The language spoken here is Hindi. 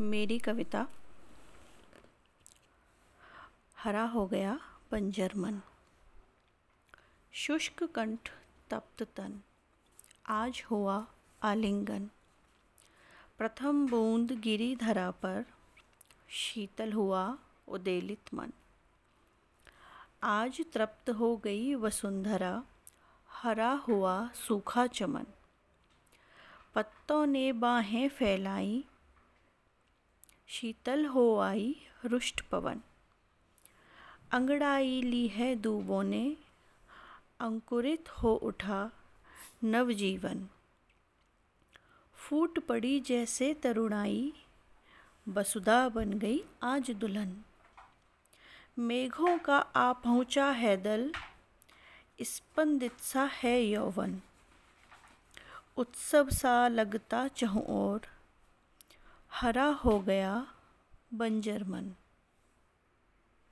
मेरी कविता हरा हो गया बंजर मन शुष्क कंठ तप्त तन, आज हुआ आलिंगन। प्रथम बूंद गिरी धरा पर, शीतल हुआ उदेलित मन। आज तृप्त हो गई वसुंधरा, हरा हुआ सूखा चमन। पत्तों ने बाहें फैलाई शीतल हो आई रुष्ट पवन। अंगड़ाई ली है दूबों ने, अंकुरित हो उठा नवजीवन। फूट पड़ी जैसे तरुणाई, बसुदा बन गई आज दुल्हन। मेघों का आ पहुँचा है दल, स्पंदित सा है यौवन। उत्सव सा लगता चहु और हरा हो गया बंजर मन।